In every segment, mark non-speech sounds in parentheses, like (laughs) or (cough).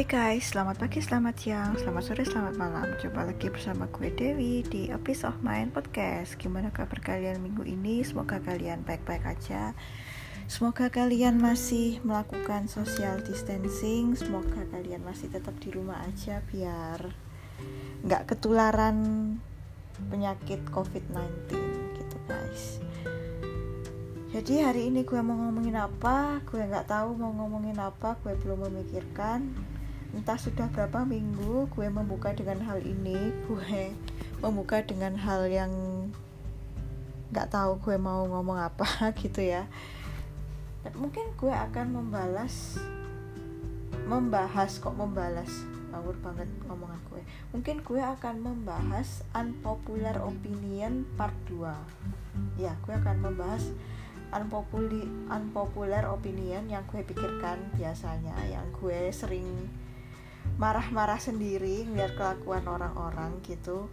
Hai guys, selamat pagi, selamat siang, selamat sore, selamat malam. Jumpa lagi bersama gue Dewi di A Piece of Mind Podcast. Gimana kabar kalian minggu ini? Semoga kalian baik-baik aja. Semoga kalian masih melakukan social distancing. Semoga kalian masih tetap di rumah aja Biar nggak ketularan penyakit COVID-19 gitu guys. Jadi hari ini gue mau ngomongin apa? Gue nggak tahu mau ngomongin apa gue belum memikirkan entah sudah berapa minggu gue membuka dengan hal ini gue membuka dengan hal yang nggak tahu gue mau ngomong apa (laughs) gitu ya. Mungkin gue akan membalas membahas kok membalas? Ngawur banget ngomong gue mungkin gue akan membahas unpopular opinion part 2 ya gue akan membahas unpopular unpopular opinion yang gue pikirkan biasanya yang gue sering marah-marah sendiri ngeliat kelakuan orang-orang gitu.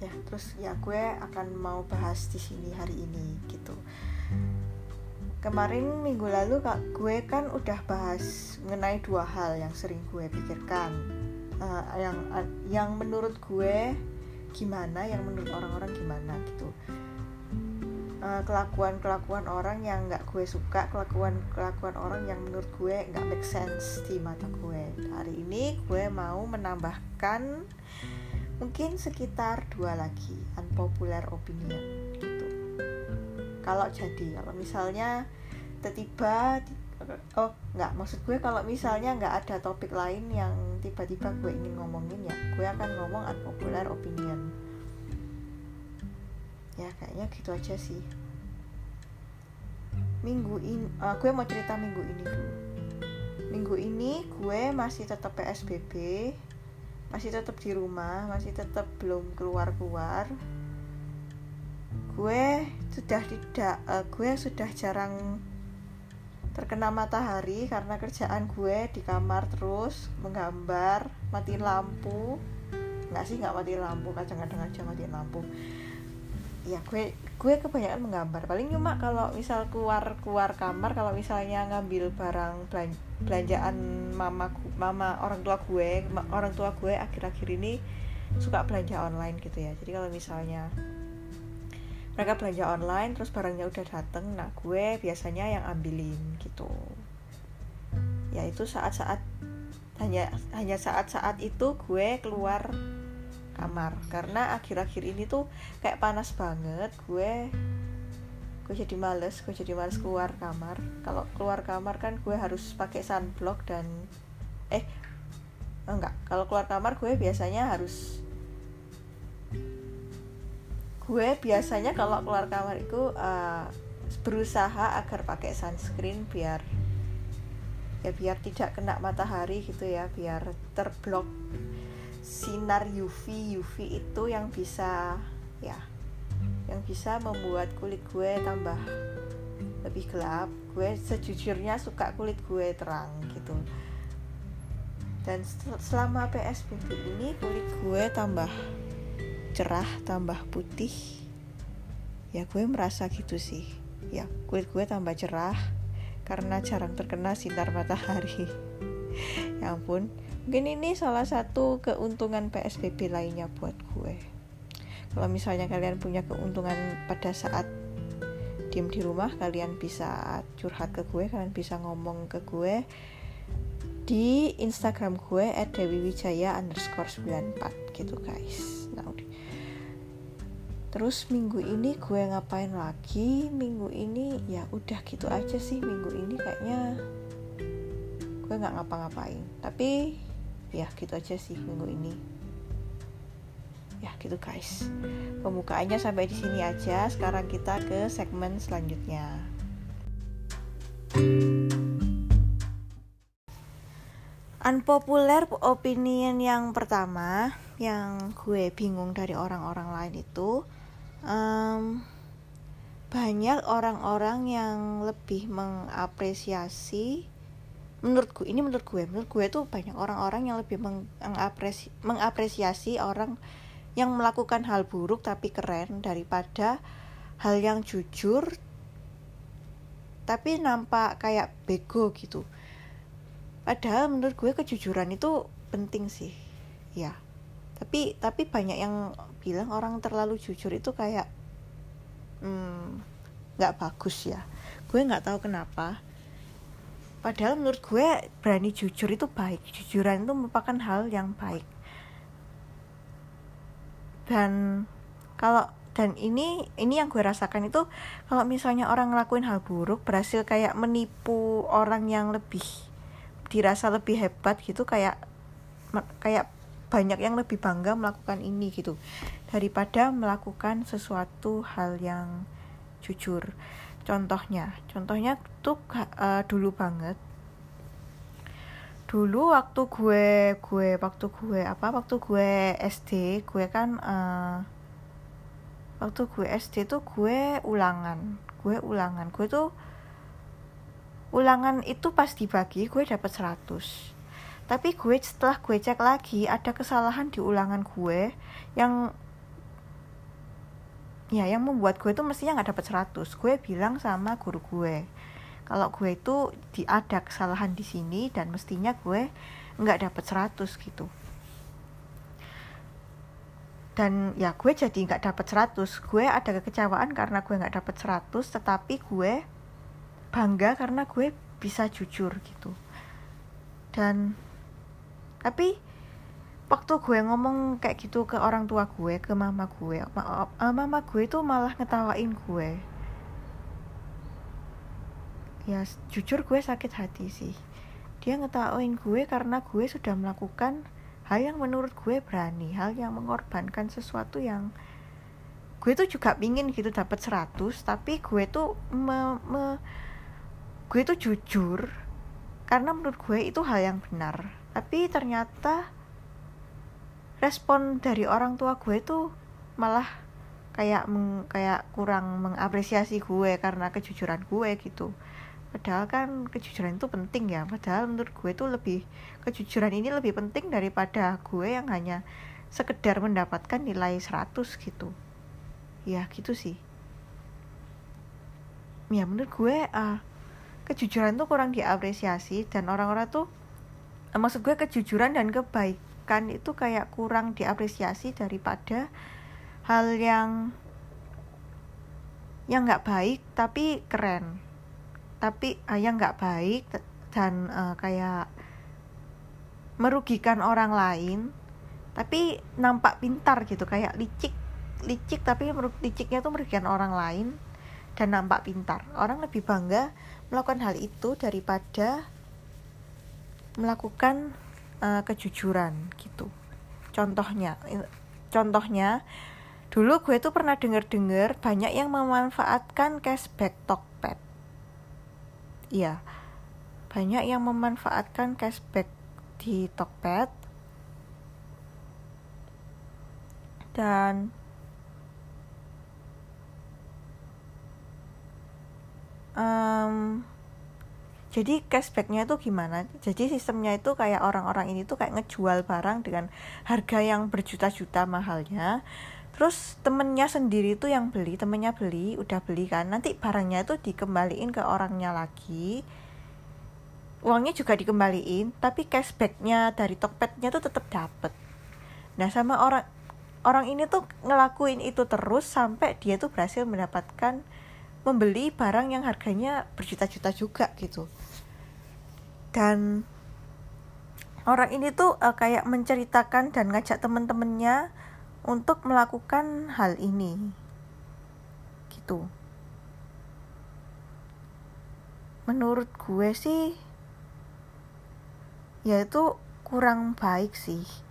Ya terus ya gue akan mau bahas di sini hari ini gitu. Kemarin minggu lalu kak gue kan udah bahas mengenai dua hal yang sering gue pikirkan. Uh, yang uh, yang menurut gue gimana yang menurut orang-orang gimana gitu Eh, kelakuan-kelakuan orang yang nggak gue suka kelakuan-kelakuan orang yang menurut gue nggak make sense di mata gue. Hari ini gue mau menambahkan mungkin sekitar dua lagi unpopular opinion gitu. Kalau jadi kalau misalnya tiba-tiba oh nggak maksud gue kalau misalnya nggak ada topik lain yang tiba-tiba gue ingin ngomongin ya gue akan ngomong unpopular opinion ya kayaknya gitu aja sih. Minggu ini uh, gue mau cerita minggu ini dulu. Minggu ini gue masih tetap PSBB masih tetap di rumah masih tetap belum keluar keluar gue sudah tidak uh, gue sudah jarang terkena matahari karena kerjaan gue di kamar terus menggambar matiin lampu. Nggak sih nggak matiin lampu kadang-kadang aja matiin lampu ya gue gue kebanyakan menggambar. Paling cuma kalau misal keluar keluar kamar kalau misalnya ngambil barang belanjaan mama mama orang tua gue orang tua gue akhir-akhir ini suka belanja online gitu ya. Jadi kalau misalnya mereka belanja online terus barangnya udah dateng nah gue biasanya yang ambilin gitu. Ya itu saat-saat hanya hanya saat-saat itu gue keluar kamar. Karena akhir-akhir ini tuh kayak panas banget gue gue jadi males gue jadi males keluar kamar. Kalau keluar kamar kan gue harus pakai sunblock dan eh enggak. Kalau keluar kamar gue biasanya harus gue biasanya kalau keluar kamar itu uh, berusaha agar pakai sunscreen biar ya biar tidak kena matahari gitu ya biar terblok sinar UV UV itu yang bisa ya yang bisa membuat kulit gue tambah lebih gelap. Gue sejujurnya suka kulit gue terang gitu. Dan selama PSBB ini kulit gue tambah cerah tambah putih. Ya gue merasa gitu sih. Ya kulit gue tambah cerah karena jarang terkena sinar matahari. (laughs) Ya ampun mungkin ini salah satu keuntungan PSBB lainnya buat gue. Kalau misalnya kalian punya keuntungan pada saat diem di rumah kalian bisa curhat ke gue kalian bisa ngomong ke gue di Instagram gue @dewiwijaya underscore 94 gitu guys. Nah terus minggu ini gue ngapain lagi? Minggu ini ya udah gitu aja sih. Minggu ini kayaknya gue nggak ngapa-ngapain. Tapi ya gitu aja sih minggu ini. Ya gitu guys. Pembukaannya sampai di sini aja. Sekarang kita ke segmen selanjutnya. Unpopular opinion yang pertama yang gue bingung dari orang-orang lain itu um, banyak orang-orang yang lebih mengapresiasi menurutku ini menurut gue menurut gue tuh banyak orang-orang yang lebih mengapresi, mengapresiasi orang yang melakukan hal buruk tapi keren daripada hal yang jujur tapi nampak kayak bego gitu. Padahal menurut gue kejujuran itu penting sih ya. Tapi tapi banyak yang bilang orang terlalu jujur itu kayak hmm, nggak hmm, bagus ya. Gue nggak tahu kenapa padahal menurut gue berani jujur itu baik. Jujuran itu merupakan hal yang baik. Dan kalau dan ini ini yang gue rasakan itu kalau misalnya orang ngelakuin hal buruk berhasil kayak menipu orang yang lebih dirasa lebih hebat gitu kayak kayak banyak yang lebih bangga melakukan ini gitu. Daripada melakukan sesuatu hal yang jujur contohnya. Contohnya tuh uh, dulu banget. Dulu waktu gue gue waktu gue apa waktu gue SD gue kan uh, waktu gue SD tuh gue ulangan gue ulangan. Gue tuh ulangan itu pas dibagi gue dapat 100 tapi gue setelah gue cek lagi ada kesalahan di ulangan gue yang ya yang membuat gue tuh mestinya nggak dapat 100 gue bilang sama guru gue kalau gue itu di ada kesalahan di sini dan mestinya gue nggak dapat 100 gitu. Dan ya gue jadi nggak dapet 100 gue ada kekecewaan karena gue nggak dapet 100 tetapi gue bangga karena gue bisa jujur gitu. Dan tapi waktu gue ngomong kayak gitu ke orang tua gue ke mama gue ma uh, mama gue itu malah ngetawain gue. Ya jujur gue sakit hati sih. Dia ngetawain gue karena gue sudah melakukan hal yang menurut gue berani hal yang mengorbankan sesuatu yang gue tuh juga pingin gitu dapat 100 tapi gue tuh me, me, gue tuh jujur karena menurut gue itu hal yang benar. Tapi ternyata respon dari orang tua gue tuh malah kayak meng, kayak kurang mengapresiasi gue karena kejujuran gue gitu. Padahal kan kejujuran itu penting ya. Padahal menurut gue itu lebih kejujuran ini lebih penting daripada gue yang hanya sekedar mendapatkan nilai 100 gitu. Ya gitu sih. Ya menurut gue uh, kejujuran tuh kurang diapresiasi dan orang-orang tuh uh, maksud gue kejujuran dan kebaikan itu kayak kurang diapresiasi daripada hal yang yang nggak baik tapi keren. Tapi ayah nggak baik dan uh, kayak merugikan orang lain tapi nampak pintar gitu kayak licik licik tapi liciknya tuh merugikan orang lain dan nampak pintar. Orang lebih bangga melakukan hal itu daripada melakukan uh, kejujuran gitu. Contohnya contohnya dulu gue tuh pernah denger-denger banyak yang memanfaatkan cashback Tokped. Iya, banyak yang memanfaatkan cashback di Tokped. Dan um, jadi cashbacknya itu gimana? Jadi sistemnya itu kayak orang-orang ini tuh kayak ngejual barang dengan harga yang berjuta-juta mahalnya. Terus temennya sendiri tuh yang beli temennya beli udah beli kan. Nanti barangnya itu dikembaliin ke orangnya lagi. Uangnya juga dikembaliin tapi cashbacknya dari Tokpednya tuh tetap dapet. Nah sama orang orang ini tuh ngelakuin itu terus sampai dia tuh berhasil mendapatkan membeli barang yang harganya berjuta-juta juga gitu. Dan orang ini tuh uh, kayak menceritakan dan ngajak temen-temennya untuk melakukan hal ini. Gitu. Menurut gue sih ya itu kurang baik sih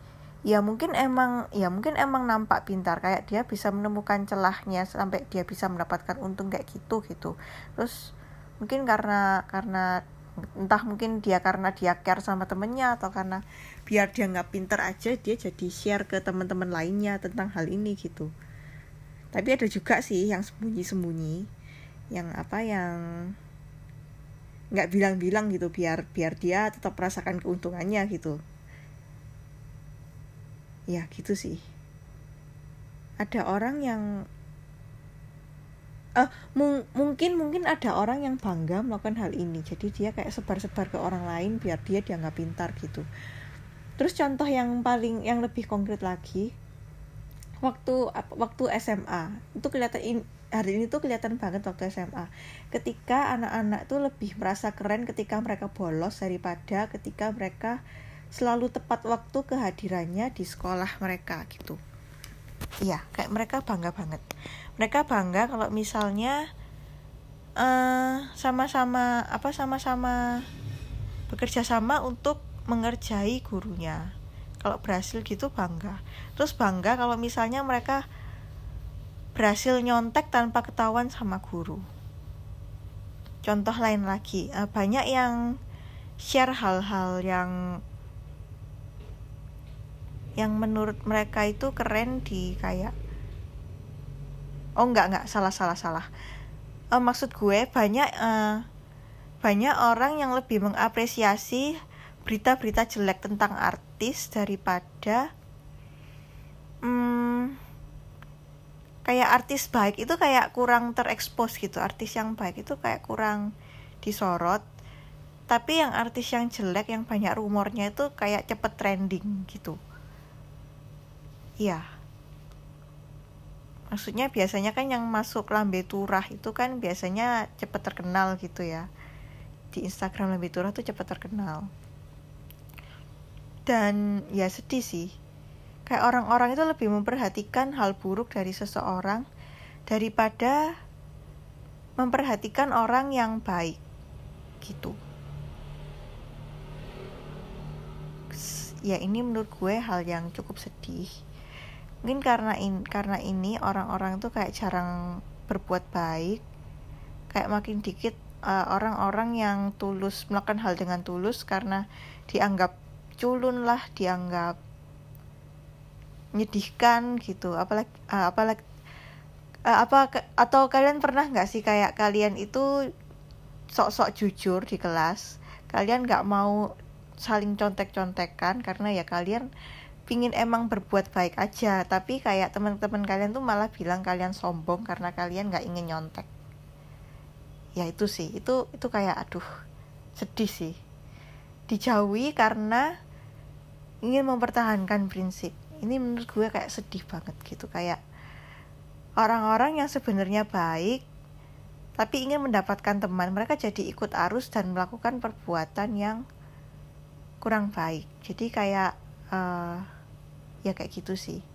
ya mungkin emang ya mungkin emang nampak pintar kayak dia bisa menemukan celahnya sampai dia bisa mendapatkan untung kayak gitu gitu. Terus mungkin karena karena entah mungkin dia karena dia care sama temennya atau karena biar dia nggak pinter aja dia jadi share ke teman-teman lainnya tentang hal ini gitu. Tapi ada juga sih yang sembunyi-sembunyi yang apa yang nggak bilang-bilang gitu biar biar dia tetap merasakan keuntungannya gitu ya gitu sih. Ada orang yang uh, mung mungkin mungkin ada orang yang bangga melakukan hal ini. Jadi dia kayak sebar-sebar ke orang lain biar dia dianggap pintar gitu. Terus contoh yang paling yang lebih konkret lagi waktu waktu SMA itu kelihatan in, hari ini tuh kelihatan banget waktu SMA ketika anak-anak tuh lebih merasa keren ketika mereka bolos daripada ketika mereka selalu tepat waktu kehadirannya di sekolah mereka gitu. Iya kayak mereka bangga banget. Mereka bangga kalau misalnya eh, sama-sama apa sama-sama bekerja sama untuk mengerjai gurunya. Kalau berhasil gitu bangga. Terus bangga kalau misalnya mereka berhasil nyontek tanpa ketahuan sama guru. Contoh lain lagi uh, banyak yang share hal-hal yang yang menurut mereka itu keren di kayak oh enggak enggak salah salah salah. Uh, maksud gue banyak uh, banyak orang yang lebih mengapresiasi berita-berita jelek tentang artis daripada hmm, kayak artis baik itu kayak kurang terekspos gitu. Artis yang baik itu kayak kurang disorot. Tapi yang artis yang jelek yang banyak rumornya itu kayak cepet trending gitu iya. Maksudnya biasanya kan yang masuk lambe turah itu kan biasanya cepet terkenal gitu ya. Di Instagram lambe turah tuh cepet terkenal. Dan ya sedih sih. Kayak orang-orang itu lebih memperhatikan hal buruk dari seseorang daripada memperhatikan orang yang baik gitu. Ya ini menurut gue hal yang cukup sedih mungkin karena in karena ini orang-orang tuh kayak jarang berbuat baik kayak makin dikit eh, orang-orang uh, yang tulus melakukan hal dengan tulus karena dianggap culun lah dianggap menyedihkan gitu. Apalagi uh, apalagi uh, apa atau kalian pernah nggak sih kayak kalian itu sok-sok jujur di kelas? Kalian nggak mau saling contek-contekan karena ya kalian pingin emang berbuat baik aja. Tapi kayak teman-teman kalian tuh malah bilang kalian sombong karena kalian nggak ingin nyontek. Ya itu sih. Itu itu kayak aduh sedih sih. Dijauhi karena ingin mempertahankan prinsip. Ini menurut gue kayak sedih banget gitu. Kayak orang-orang yang sebenarnya baik tapi ingin mendapatkan teman mereka jadi ikut arus dan melakukan perbuatan yang kurang baik. Jadi kayak uh, ya kayak gitu sih.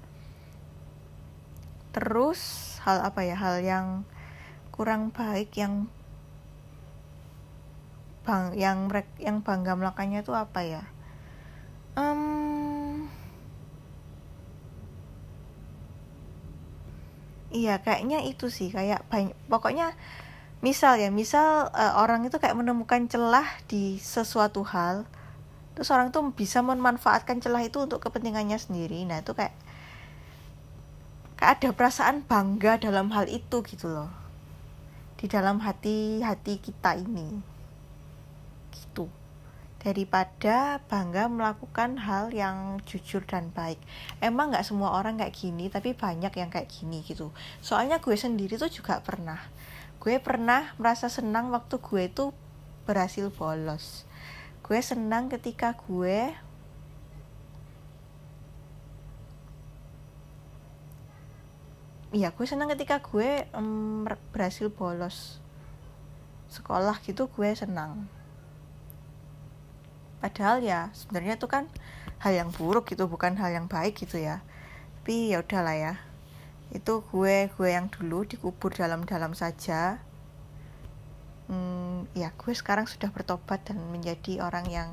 Terus hal apa ya hal yang kurang baik yang bang yang merek yang bangga melakukannya itu apa ya? Um, iya kayaknya itu sih kayak banyak pokoknya misal ya misal uh, orang itu kayak menemukan celah di sesuatu hal terus orang tuh bisa memanfaatkan celah itu untuk kepentingannya sendiri. Nah itu kayak kayak ada perasaan bangga dalam hal itu gitu loh. Di dalam hati hati kita ini. Gitu. Daripada bangga melakukan hal yang jujur dan baik. Emang nggak semua orang kayak gini tapi banyak yang kayak gini gitu. Soalnya gue sendiri tuh juga pernah. Gue pernah merasa senang waktu gue itu berhasil bolos gue senang ketika gue Iya, gue senang ketika gue um, berhasil bolos sekolah gitu gue senang. Padahal ya sebenarnya itu kan hal yang buruk gitu, bukan hal yang baik gitu ya. Tapi ya udahlah ya. Itu gue gue yang dulu dikubur dalam-dalam saja hmm, ya gue sekarang sudah bertobat dan menjadi orang yang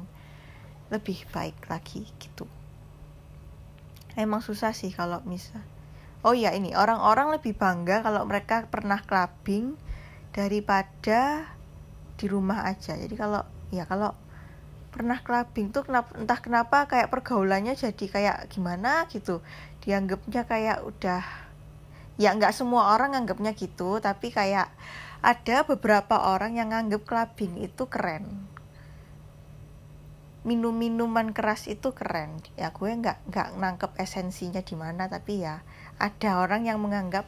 lebih baik lagi gitu. Emang susah sih kalau misal oh ya ini orang-orang lebih bangga kalau mereka pernah clubbing daripada di rumah aja. Jadi kalau ya kalau pernah clubbing tuh kenapa entah kenapa kayak pergaulannya jadi kayak gimana gitu. Dianggapnya kayak udah ya nggak semua orang anggapnya gitu tapi kayak ada beberapa orang yang nganggep clubbing itu keren. Minum minuman keras itu keren. Ya gue nggak nggak nangkep esensinya di mana tapi ya ada orang yang menganggap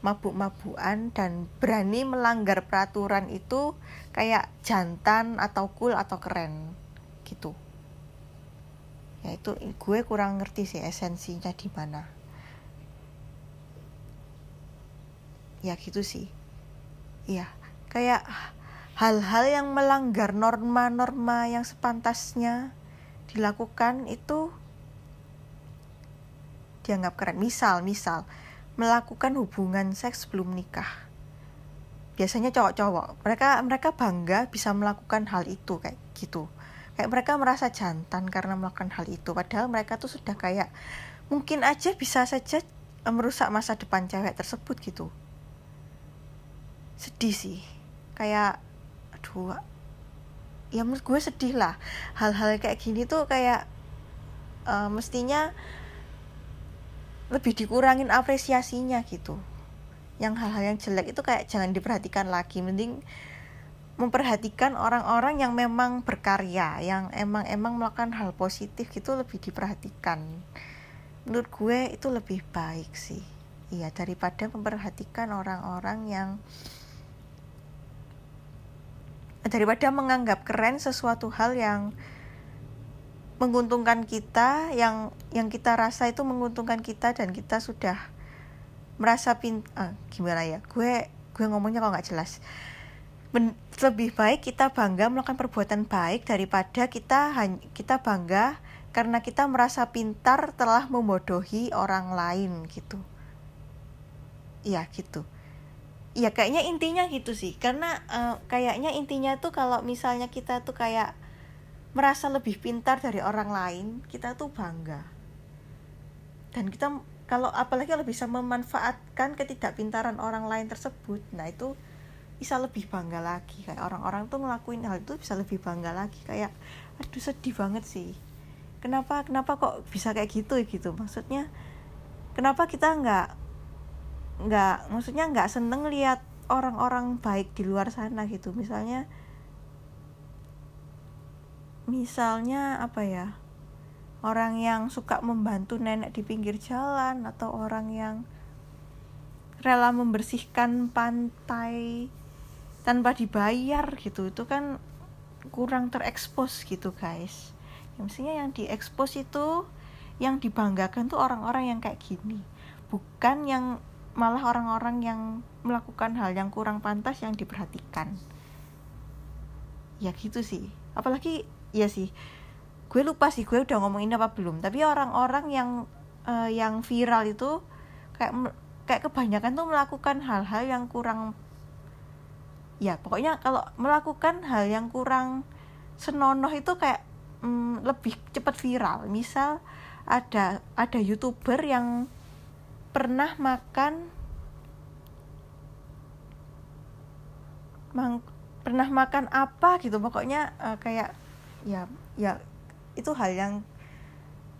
mabuk-mabukan dan berani melanggar peraturan itu kayak jantan atau cool atau keren gitu. Ya itu gue kurang ngerti sih esensinya di mana. Ya gitu sih iya kayak hal-hal yang melanggar norma-norma yang sepantasnya dilakukan itu dianggap keren misal misal melakukan hubungan seks sebelum nikah. Biasanya cowok-cowok, mereka mereka bangga bisa melakukan hal itu kayak gitu. Kayak mereka merasa jantan karena melakukan hal itu, padahal mereka tuh sudah kayak mungkin aja bisa saja eh, merusak masa depan cewek tersebut gitu. Sedih sih. Kayak aduh ya menurut gue sedih lah. Hal-hal kayak gini tuh kayak uh, mestinya lebih dikurangin apresiasinya gitu. Yang hal-hal yang jelek itu kayak jangan diperhatikan lagi. Mending memperhatikan orang-orang yang memang berkarya yang emang emang melakukan hal positif gitu lebih diperhatikan. Menurut gue itu lebih baik sih. Iya daripada memperhatikan orang-orang yang daripada menganggap keren sesuatu hal yang menguntungkan kita yang yang kita rasa itu menguntungkan kita dan kita sudah merasa pin ah, gimana ya gue gue ngomongnya kok nggak jelas. Men, lebih baik kita bangga melakukan perbuatan baik daripada kita kita bangga karena kita merasa pintar telah membodohi orang lain gitu. Iya gitu ya kayaknya intinya gitu sih. Karena uh, kayaknya intinya tuh kalau misalnya kita tuh kayak merasa lebih pintar dari orang lain kita tuh bangga. Dan kita kalau apalagi kalau bisa memanfaatkan ketidakpintaran orang lain tersebut nah itu bisa lebih bangga lagi. Kayak orang-orang tuh ngelakuin hal itu bisa lebih bangga lagi. Kayak aduh sedih banget sih. Kenapa kenapa kok bisa kayak gitu gitu. Maksudnya kenapa kita nggak nggak maksudnya nggak seneng lihat orang-orang baik di luar sana gitu. Misalnya misalnya apa ya? Orang yang suka membantu nenek di pinggir jalan atau orang yang rela membersihkan pantai tanpa dibayar gitu. Itu kan kurang terekspos gitu guys. Ya mestinya yang diekspos itu yang dibanggakan tuh orang-orang yang kayak gini. Bukan yang malah orang-orang yang melakukan hal yang kurang pantas yang diperhatikan. Ya gitu sih. Apalagi iya sih gue lupa sih gue udah ngomongin apa belum. Tapi orang-orang yang uh, yang viral itu kayak kayak kebanyakan tuh melakukan hal-hal yang kurang ya pokoknya kalau melakukan hal yang kurang senonoh itu kayak mm, lebih cepat viral. Misal ada ada youtuber yang pernah makan mang, pernah makan apa gitu. Pokoknya uh, kayak ya ya itu hal yang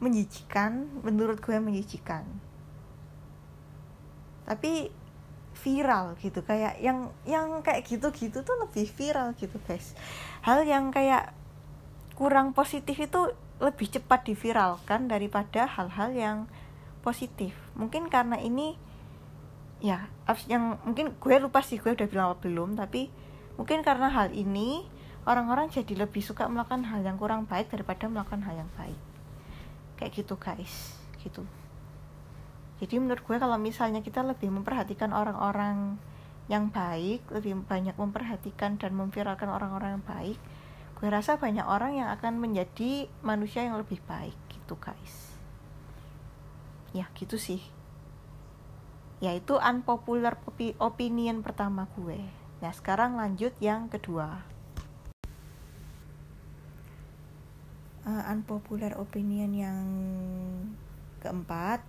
menjijikan menurut gue menjijikan tapi viral gitu kayak yang yang kayak gitu-gitu tuh lebih viral gitu guys. Hal yang kayak kurang positif itu lebih cepat diviralkan daripada hal-hal yang positif. Mungkin karena ini ya yang mungkin gue lupa sih gue udah bilang apa belum tapi mungkin karena hal ini orang-orang jadi lebih suka melakukan hal yang kurang baik daripada melakukan hal yang baik. Kayak gitu guys. Gitu. Jadi menurut gue kalau misalnya kita lebih memperhatikan orang-orang yang baik lebih banyak memperhatikan dan memviralkan orang-orang yang baik gue rasa banyak orang yang akan menjadi manusia yang lebih baik. Gitu guys ya gitu sih. Yaitu unpopular opinion pertama gue. Nah sekarang lanjut yang kedua. Uh, unpopular opinion yang keempat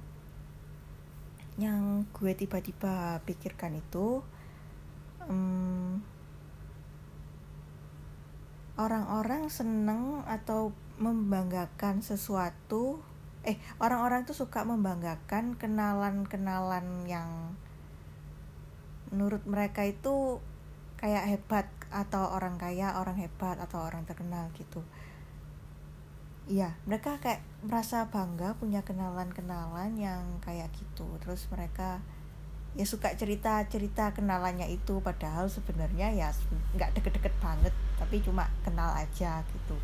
yang gue tiba-tiba pikirkan itu um, orang-orang seneng atau membanggakan sesuatu eh orang-orang tuh suka membanggakan kenalan-kenalan yang menurut mereka itu kayak hebat atau orang kaya orang hebat atau orang terkenal gitu. Iya, mereka kayak merasa bangga punya kenalan-kenalan yang kayak gitu. Terus mereka ya suka cerita cerita kenalannya itu. Padahal sebenarnya ya nggak deket-deket banget tapi cuma kenal aja gitu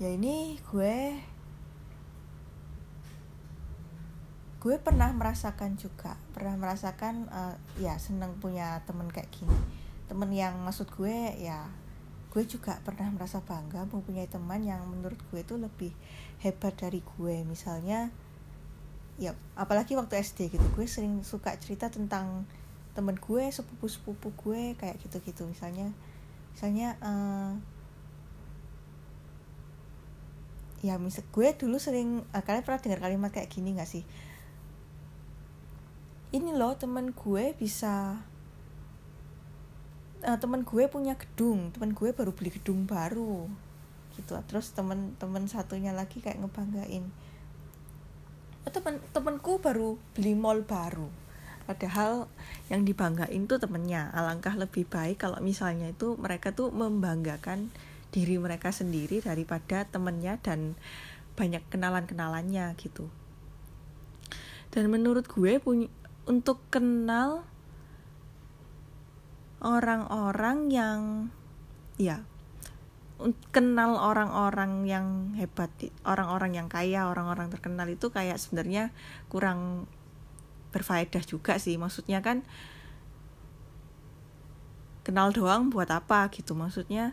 ya ini gue gue pernah merasakan juga pernah merasakan uh, ya seneng punya temen kayak gini. Temen yang maksud gue ya gue juga pernah merasa bangga mempunyai teman yang menurut gue itu lebih hebat dari gue. Misalnya ya apalagi waktu SD gitu gue sering suka cerita tentang temen gue sepupu sepupu gue kayak gitu gitu misalnya misalnya uh, ya misal gue dulu sering uh, kalian pernah dengar kalimat kayak gini gak sih? Ini loh temen gue bisa uh, temen gue punya gedung. Temen gue baru beli gedung baru. Gitu. Terus temen-temen satunya lagi kayak ngebanggain. Oh, temen temenku baru beli mall baru. Padahal yang dibanggain tuh temennya. Alangkah lebih baik kalau misalnya itu mereka tuh membanggakan diri mereka sendiri daripada temennya dan banyak kenalan-kenalannya gitu. Dan menurut gue punya untuk kenal orang-orang yang ya kenal orang-orang yang hebat orang-orang yang kaya orang-orang terkenal itu kayak sebenarnya kurang berfaedah juga sih. Maksudnya kan kenal doang buat apa gitu. Maksudnya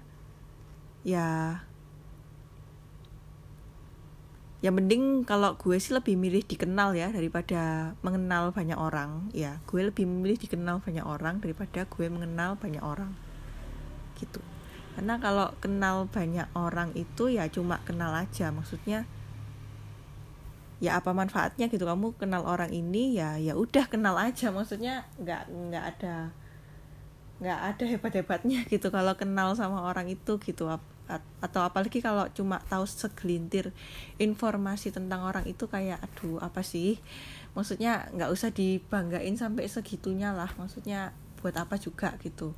ya. Ya mending kalau gue sih lebih milih dikenal ya daripada mengenal banyak orang. Ya gue lebih memilih dikenal banyak orang daripada gue mengenal banyak orang. Gitu. Karena kalau kenal banyak orang itu ya cuma kenal aja. Maksudnya ya apa manfaatnya gitu? Kamu kenal orang ini ya ya udah kenal aja. Maksudnya nggak nggak ada nggak ada hebat hebatnya gitu kalau kenal sama orang itu gitu atau apalagi kalau cuma tahu segelintir informasi tentang orang itu kayak aduh apa sih? Maksudnya nggak usah dibanggain sampai segitunya lah. Maksudnya buat apa juga gitu.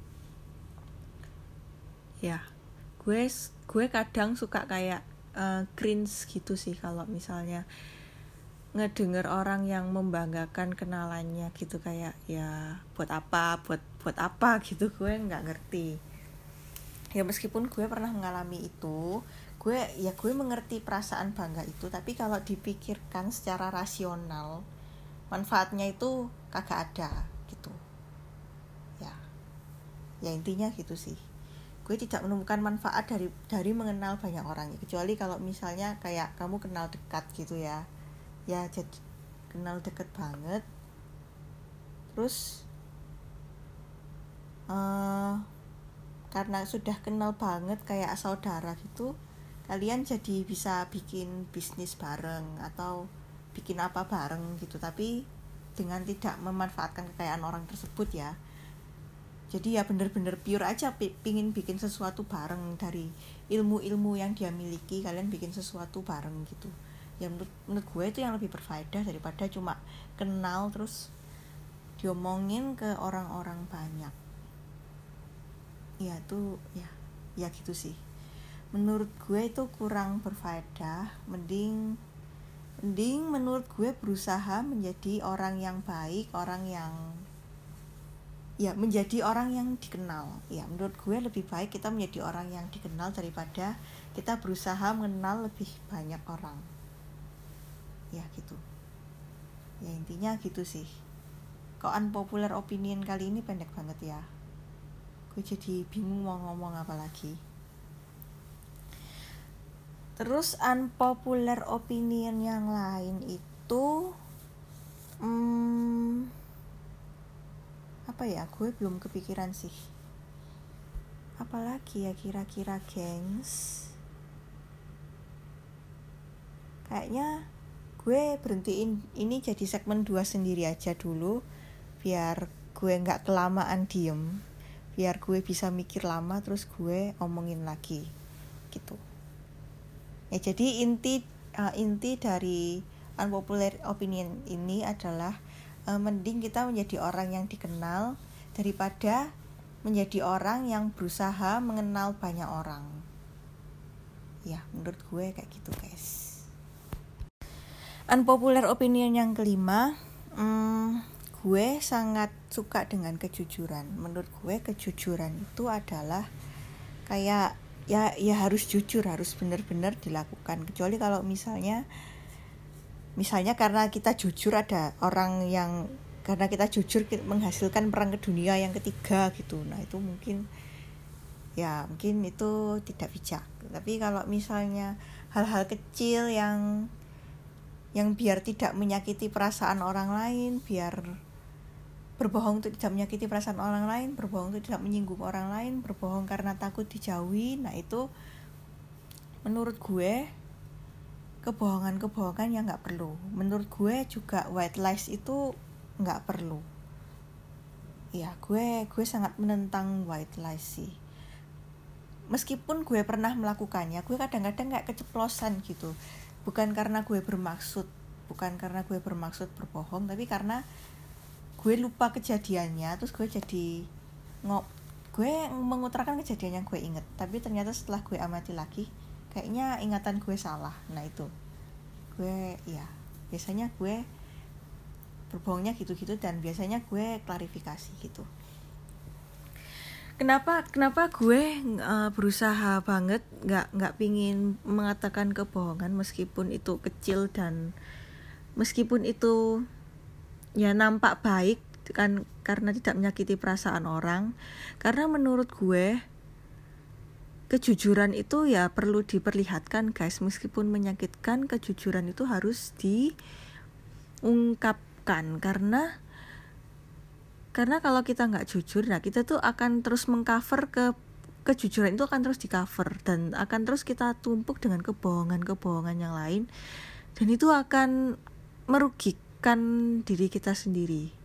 Ya gue gue kadang suka kayak uh, cringe gitu sih kalau misalnya ngedenger orang yang membanggakan kenalannya gitu. Kayak ya buat apa? Buat buat apa? (laughs) Gitu gue nggak ngerti ya meskipun gue pernah mengalami itu gue ya gue mengerti perasaan bangga itu tapi kalau dipikirkan secara rasional manfaatnya itu kagak ada gitu. Ya. Ya intinya gitu sih. Gue tidak menemukan manfaat dari dari mengenal banyak orang kecuali kalau misalnya kayak kamu kenal dekat gitu ya. Ya jadi kenal deket banget. Terus uh, karena sudah kenal banget kayak saudara gitu kalian jadi bisa bikin bisnis bareng atau bikin apa bareng gitu. Tapi dengan tidak memanfaatkan kekayaan orang tersebut ya. Jadi ya bener-bener pure aja pingin bikin sesuatu bareng dari ilmu-ilmu yang dia miliki kalian bikin sesuatu bareng gitu. Ya menurut, menurut gue itu yang lebih berfaedah daripada cuma kenal terus diomongin ke orang-orang banyak ya tuh ya ya gitu sih. Menurut gue itu kurang berfaedah mending mending menurut gue berusaha menjadi orang yang baik orang yang ya menjadi orang yang dikenal. Ya menurut gue lebih baik kita menjadi orang yang dikenal daripada kita berusaha mengenal lebih banyak orang. Ya gitu. Ya intinya gitu sih. Kok unpopular opinion kali ini pendek banget ya gue jadi bingung mau ngomong apa lagi. Terus unpopular opinion yang lain itu hmm, apa ya? Gue belum kepikiran sih. Apalagi ya kira-kira gengs? Kayaknya gue berhentiin ini jadi segmen dua sendiri aja dulu biar gue nggak kelamaan diem biar gue bisa mikir lama terus gue omongin lagi. Gitu. Ya jadi inti uh, inti dari unpopular opinion ini adalah uh, mending kita menjadi orang yang dikenal daripada menjadi orang yang berusaha mengenal banyak orang. Ya menurut gue kayak gitu guys. Unpopular opinion yang kelima hmm, gue sangat suka dengan kejujuran. Menurut gue kejujuran itu adalah kayak ya ya harus jujur harus benar-benar dilakukan. Kecuali kalau misalnya misalnya karena kita jujur ada orang yang karena kita jujur menghasilkan perang ke dunia yang ketiga gitu. Nah itu mungkin ya mungkin itu tidak bijak. Tapi kalau misalnya hal-hal kecil yang yang biar tidak menyakiti perasaan orang lain biar berbohong untuk tidak menyakiti perasaan orang lain berbohong untuk tidak menyinggung orang lain berbohong karena takut dijauhi. Nah itu menurut gue kebohongan-kebohongan yang nggak perlu. Menurut gue juga white lies itu nggak perlu. Ya gue gue sangat menentang white lies sih. Meskipun gue pernah melakukannya gue kadang-kadang nggak keceplosan gitu. Bukan karena gue bermaksud bukan karena gue bermaksud berbohong tapi karena gue lupa kejadiannya terus gue jadi ngop gue mengutarakan kejadian yang gue inget tapi ternyata setelah gue amati lagi kayaknya ingatan gue salah. Nah itu. Gue ya biasanya gue berbohongnya gitu-gitu dan biasanya gue klarifikasi gitu. Kenapa kenapa gue uh, berusaha banget nggak nggak pingin mengatakan kebohongan meskipun itu kecil dan meskipun itu ya nampak baik kan karena tidak menyakiti perasaan orang. Karena menurut gue kejujuran itu ya perlu diperlihatkan guys. Meskipun menyakitkan kejujuran itu harus diungkap bukan karena karena kalau kita nggak jujur nah kita tuh akan terus mengcover ke kejujuran itu akan terus di cover dan akan terus kita tumpuk dengan kebohongan-kebohongan yang lain. Dan itu akan merugikan diri kita sendiri.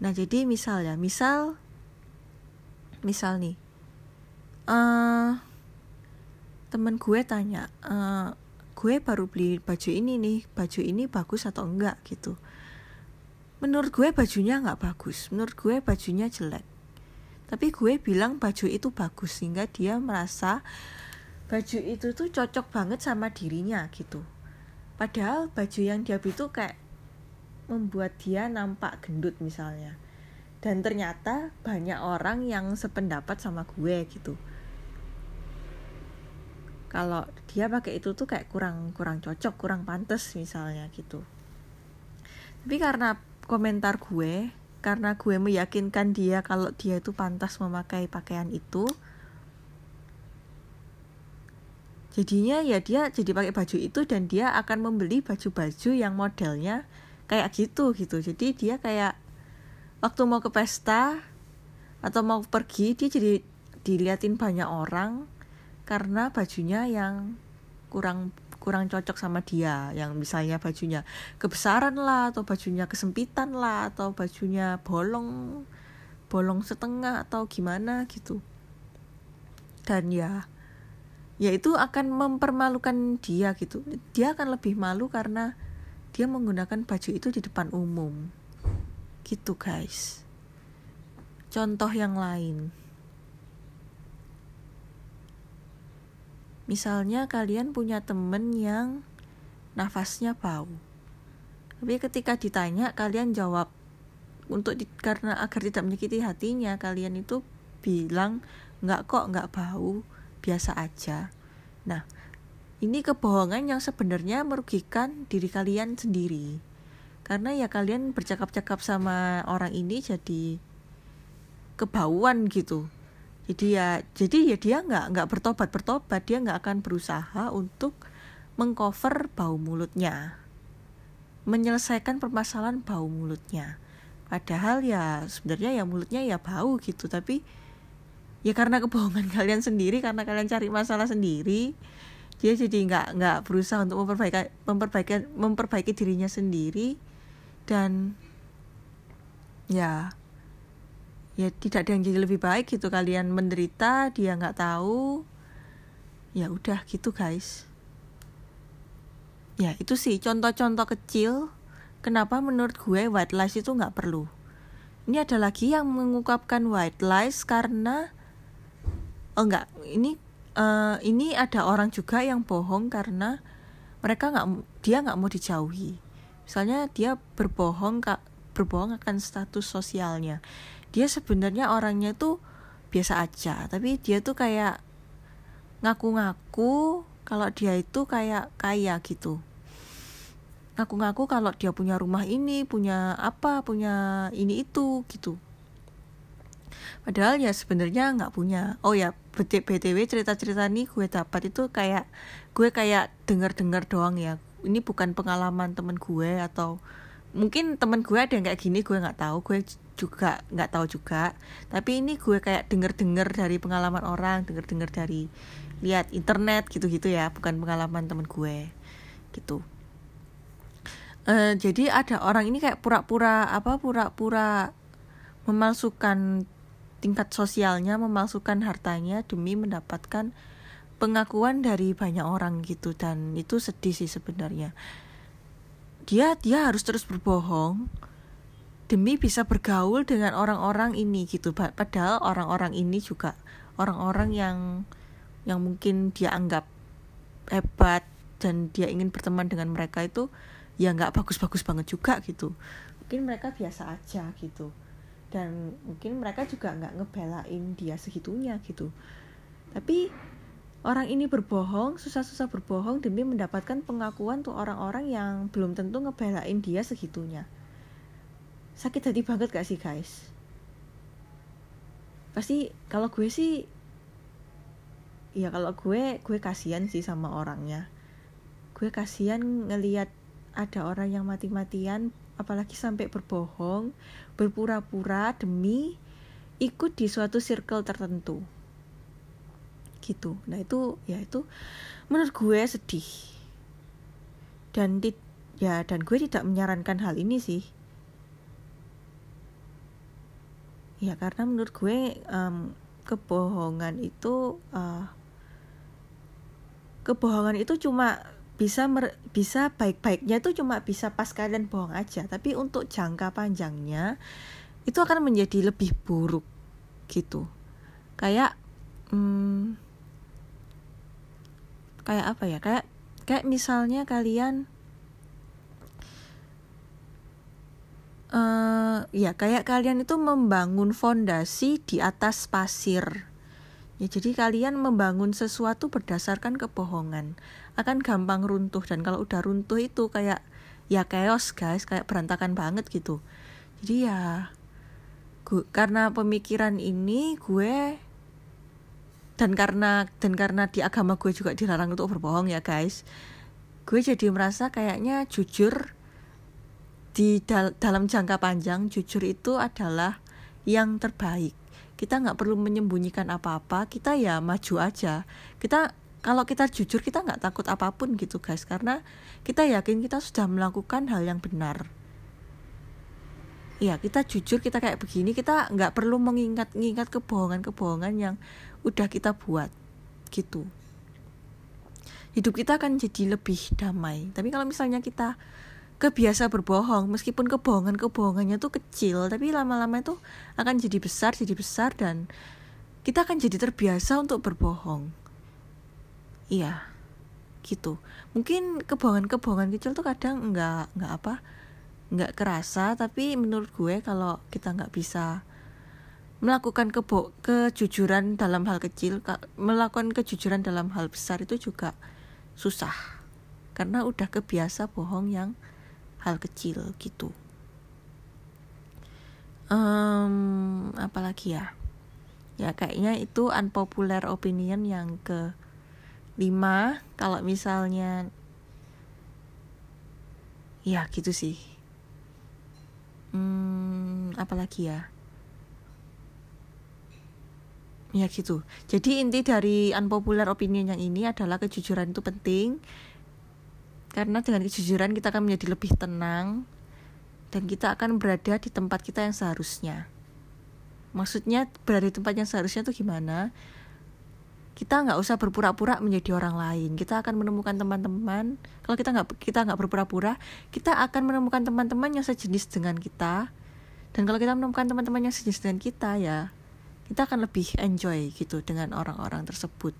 Nah jadi misal ya misal misal nih uh, temen gue tanya uh, gue baru beli baju ini nih baju ini bagus atau enggak? Gitu. Menurut gue bajunya nggak bagus menurut gue bajunya jelek. Tapi gue bilang baju itu bagus sehingga dia merasa baju itu tuh cocok banget sama dirinya gitu. Padahal baju yang dia beli tuh kayak membuat dia nampak gendut misalnya. Dan ternyata banyak orang yang sependapat sama gue gitu. Kalau dia pakai itu tuh kayak kurang kurang cocok kurang pantas misalnya gitu. Tapi karena komentar gue karena gue meyakinkan dia kalau dia itu pantas memakai pakaian itu jadinya ya dia jadi pakai baju itu dan dia akan membeli baju-baju yang modelnya kayak gitu gitu. Jadi dia kayak waktu mau ke pesta atau mau pergi dia jadi diliatin banyak orang karena bajunya yang kurang kurang cocok sama dia. Yang misalnya bajunya kebesaran lah atau bajunya kesempitan lah atau bajunya bolong bolong setengah atau gimana gitu. Dan ya ya itu akan mempermalukan dia gitu. Dia akan lebih malu karena dia menggunakan baju itu di depan umum gitu guys contoh yang lain Misalnya kalian punya temen yang nafasnya bau. Tapi ketika ditanya kalian jawab untuk di, karena agar tidak menyakiti hatinya kalian itu bilang nggak kok nggak bau biasa aja. Nah ini kebohongan yang sebenarnya merugikan diri kalian sendiri. Karena ya kalian bercakap-cakap sama orang ini jadi kebauan gitu. Jadi ya jadi ya dia nggak nggak bertobat bertobat dia nggak akan berusaha untuk mengcover bau mulutnya. Menyelesaikan permasalahan bau mulutnya. Padahal ya sebenarnya ya mulutnya ya bau gitu tapi ya karena kebohongan (laughs) kalian sendiri karena kalian cari masalah sendiri dia jadi nggak nggak berusaha untuk memperbaiki memperbaiki memperbaiki dirinya sendiri dan ya ya tidak ada yang jadi lebih baik gitu. Kalian menderita dia nggak tahu ya udah gitu guys. Ya itu sih contoh-contoh kecil kenapa menurut gue white lies itu nggak perlu. Ini ada lagi yang mengungkapkan white lies karena oh enggak ini uh, ini ada orang juga yang bohong karena mereka nggak dia nggak mau dijauhi. Misalnya dia berbohong kak berbohong akan status sosialnya. Dia sebenarnya orangnya tuh biasa aja tapi dia tuh kayak ngaku-ngaku kalau dia itu kayak kaya gitu. Ngaku-ngaku kalau dia punya rumah ini punya apa punya ini itu gitu padahal ya sebenarnya nggak punya. Oh ya btw cerita-cerita nih gue dapat itu kayak gue kayak dengar-dengar doang ya. Ini bukan pengalaman temen gue atau mungkin temen gue ada yang kayak gini gue nggak tahu. Gue juga nggak tahu juga. Tapi ini gue kayak denger dengar dari pengalaman orang denger dengar dari lihat internet gitu-gitu ya. Bukan pengalaman temen gue. Gitu. Uh, jadi ada orang ini kayak pura-pura apa pura-pura memalsukan tingkat sosialnya memalsukan hartanya demi mendapatkan pengakuan dari banyak orang gitu. Dan itu sedih sih sebenarnya. Dia dia harus terus berbohong demi bisa bergaul dengan orang-orang ini gitu. Padahal orang-orang ini juga orang-orang yang yang mungkin dia anggap hebat dan dia ingin berteman dengan mereka itu ya nggak bagus-bagus banget juga gitu. Mungkin mereka biasa aja gitu dan mungkin mereka juga nggak ngebelain dia segitunya gitu tapi Orang ini berbohong, susah-susah berbohong demi mendapatkan pengakuan tuh orang-orang yang belum tentu ngebelain dia segitunya. Sakit hati banget gak sih guys? Pasti kalau gue sih ya kalau gue gue kasihan sih sama orangnya. Gue kasihan ngelihat ada orang yang mati-matian apalagi sampai berbohong, berpura-pura demi ikut di suatu circle tertentu. Gitu. Nah itu ya itu menurut gue sedih. Dan di, ya dan gue tidak menyarankan hal ini sih. Ya karena menurut gue um, kebohongan itu uh, kebohongan itu cuma bisa mer bisa baik-baiknya itu cuma bisa pas kalian bohong aja. Tapi untuk jangka panjangnya itu akan menjadi lebih buruk gitu. Kayak hmm, kayak apa ya? Kayak kayak misalnya kalian uh, ya kayak kalian itu membangun fondasi di atas pasir ya jadi kalian membangun sesuatu berdasarkan kebohongan. Akan gampang runtuh dan kalau udah runtuh itu kayak ya chaos guys kayak berantakan banget gitu. Jadi ya gue, karena pemikiran ini gue dan karena dan karena di agama gue juga dilarang untuk berbohong ya guys gue jadi merasa kayaknya jujur di dal dalam jangka panjang jujur itu adalah yang terbaik kita nggak perlu menyembunyikan apa-apa kita ya maju aja. Kita kalau kita jujur kita nggak takut apa pun gitu guys karena kita yakin kita sudah melakukan hal yang benar. Ya kita jujur kita kayak begini kita nggak perlu mengingat-ingat kebohongan-kebohongan yang udah kita buat gitu. Hidup kita akan jadi lebih damai. Tapi kalau misalnya kita kebiasa berbohong. Meskipun kebohongan kebohongannya tuh kecil tapi lama-lama itu akan jadi besar jadi besar dan kita akan jadi terbiasa untuk berbohong. Iya gitu. Mungkin kebohongan-kebohongan kecil tuh kadang nggak nggak apa nggak kerasa tapi menurut gue kalau kita nggak bisa melakukan kebo kejujuran dalam hal kecil melakukan kejujuran dalam hal besar itu juga susah. Karena udah kebiasa bohong yang hal kecil gitu. Um, apalagi ya? Ya kayaknya itu unpopular opinion yang ke lima kalau misalnya ya gitu sih. Hmm, apalagi ya? Ya gitu. Jadi inti dari unpopular opinion yang ini adalah kejujuran itu penting karena dengan kejujuran kita akan menjadi lebih tenang dan kita akan berada di tempat kita yang seharusnya. Maksudnya berada di tempat yang seharusnya itu gimana? Kita nggak usah berpura-pura menjadi orang lain. Kita akan menemukan teman-teman. Kalau kita nggak kita nggak berpura-pura kita akan menemukan teman-teman yang sejenis dengan kita. Dan kalau kita menemukan teman-teman yang sejenis dengan kita ya kita akan lebih enjoy gitu dengan orang-orang tersebut.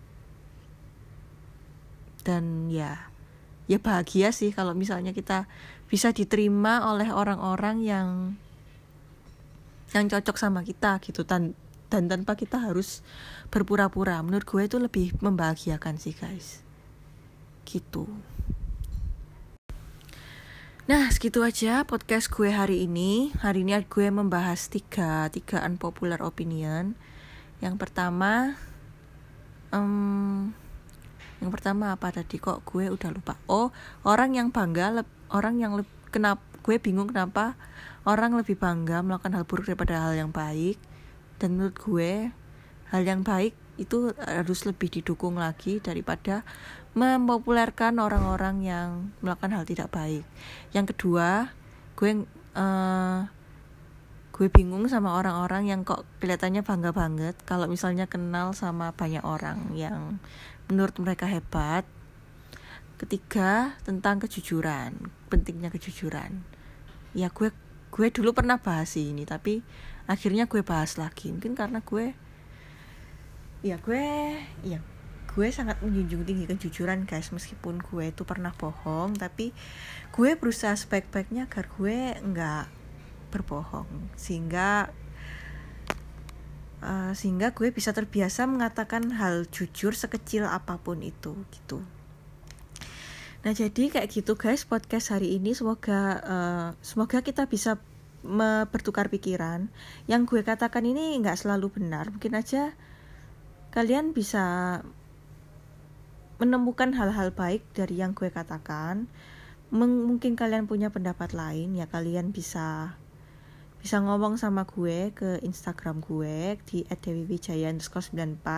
Dan ya ya bahagia sih kalau misalnya kita bisa diterima oleh orang-orang yang yang cocok sama kita gitu dan dan tanpa kita harus berpura-pura menurut gue itu lebih membahagiakan sih guys gitu Nah, segitu aja podcast gue hari ini. Hari ini gue membahas tiga, tiga unpopular opinion. Yang pertama, um, yang pertama apa tadi kok gue udah lupa. Oh, orang yang bangga, orang yang kenapa gue bingung kenapa orang lebih bangga melakukan hal buruk daripada hal yang baik. Dan menurut gue, hal yang baik itu harus lebih didukung lagi daripada mempopulerkan orang-orang yang melakukan hal tidak baik. Yang kedua, gue uh, gue bingung sama orang-orang yang kok kelihatannya bangga banget kalau misalnya kenal sama banyak orang yang menurut mereka hebat. Ketiga, tentang kejujuran, pentingnya kejujuran. Ya gue gue dulu pernah bahas ini tapi akhirnya gue bahas lagi mungkin karena gue ya gue ya gue sangat menjunjung tinggi kejujuran guys meskipun gue itu pernah bohong tapi gue berusaha sebaik-baiknya agar gue nggak berbohong sehingga uh, sehingga gue bisa terbiasa mengatakan hal jujur sekecil apa pun itu gitu. Nah jadi kayak gitu guys podcast hari ini. Semoga uh, semoga kita bisa bertukar pikiran. Yang gue katakan ini nggak selalu benar. Mungkin aja kalian bisa menemukan hal-hal baik dari yang gue katakan. Mungkin kalian punya pendapat lain ya kalian bisa bisa ngomong sama gue ke Instagram gue di @dewiwijaya_94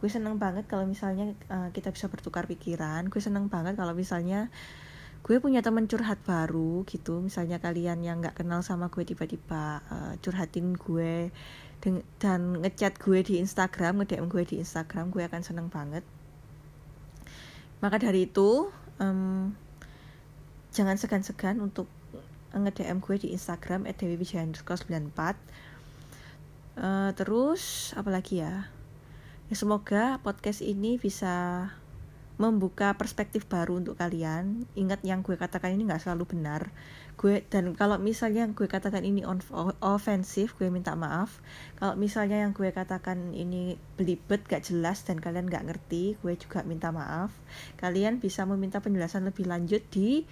gue seneng banget kalau misalnya uh, kita bisa bertukar pikiran. Gue seneng banget kalau misalnya gue punya teman curhat baru gitu. Misalnya kalian yang nggak kenal sama gue tiba-tiba uh, curhatin gue dan ngechat gue di Instagram nge gue di Instagram gue akan seneng banget. Maka dari itu um, jangan segan-segan untuk nge-DM gue di Instagram @dewiwijaya_94 uh, terus apalagi ya? Ya semoga podcast ini bisa membuka perspektif baru untuk kalian. Ingat yang gue katakan ini nggak selalu benar. Gue dan kalau misalnya yang gue katakan ini on, ofensif gue minta maaf. Kalau misalnya yang gue katakan ini belibet gak jelas dan kalian gak ngerti gue juga minta maaf. Kalian bisa meminta penjelasan lebih lanjut di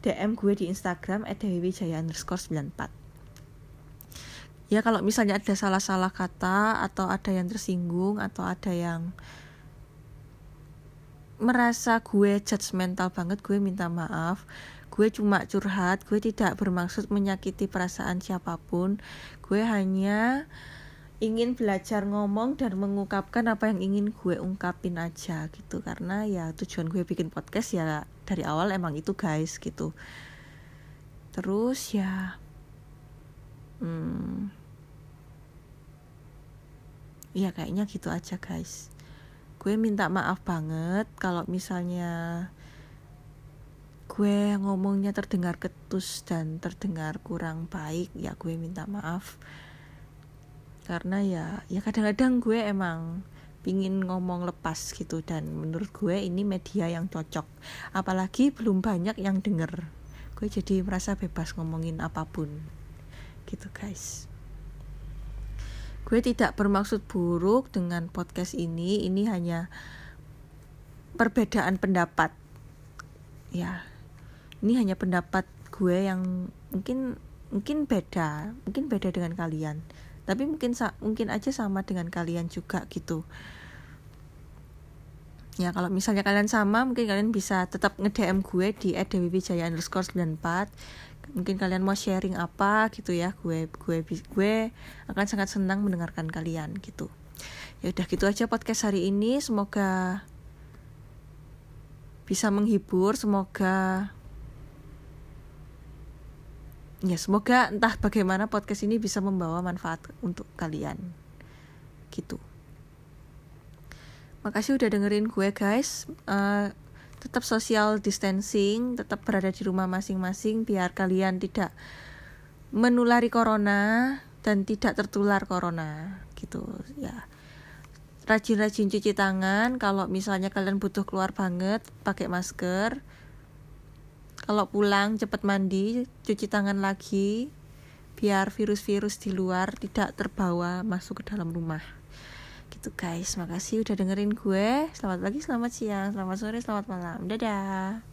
DM gue di Instagram @dewiwijaya_94 ya kalau misalnya ada salah-salah kata atau ada yang tersinggung atau ada yang merasa gue judgmental banget gue minta maaf. Gue cuma curhat gue tidak bermaksud menyakiti perasaan siapa pun. Gue hanya ingin belajar ngomong dan mengungkapkan apa yang ingin gue ungkapin aja gitu. Karena ya tujuan gue bikin podcast ya dari awal emang itu guys gitu. Terus ya hmm, ya kayaknya gitu aja guys. Gue minta maaf banget kalau misalnya gue ngomongnya terdengar ketus dan terdengar kurang baik ya gue minta maaf. Karena ya ya kadang-kadang gue emang pingin ngomong lepas gitu. Dan menurut gue ini media yang cocok. Apalagi belum banyak yang denger. Gue jadi merasa bebas ngomongin apa pun. Gitu guys. Gue tidak bermaksud buruk dengan podcast ini. Ini hanya perbedaan pendapat. Ya. Ini hanya pendapat gue yang mungkin mungkin beda. Mungkin beda dengan kalian tapi mungkin mungkin aja sama dengan kalian juga gitu. Ya kalau misalnya kalian sama mungkin kalian bisa tetap nge-DM gue di @dewiwijaya underscore 94 mungkin kalian mau sharing apa gitu ya gue gue gue akan sangat senang mendengarkan kalian gitu. Ya udah gitu aja podcast hari ini. Semoga bisa menghibur semoga ya semoga entah bagaimana podcast ini bisa membawa manfaat untuk kalian. Gitu. Makasih udah dengerin gue guys. Uh, tetap social distancing, tetap berada di rumah masing-masing biar kalian tidak menulari corona dan tidak tertular corona. Gitu ya. Rajin-rajin cuci tangan, kalau misalnya kalian butuh keluar banget pakai masker, kalau pulang cepet mandi cuci tangan lagi biar virus-virus di luar tidak terbawa masuk ke dalam rumah. Gitu guys. Makasih udah dengerin gue. Selamat pagi selamat siang selamat sore selamat malam. Dadah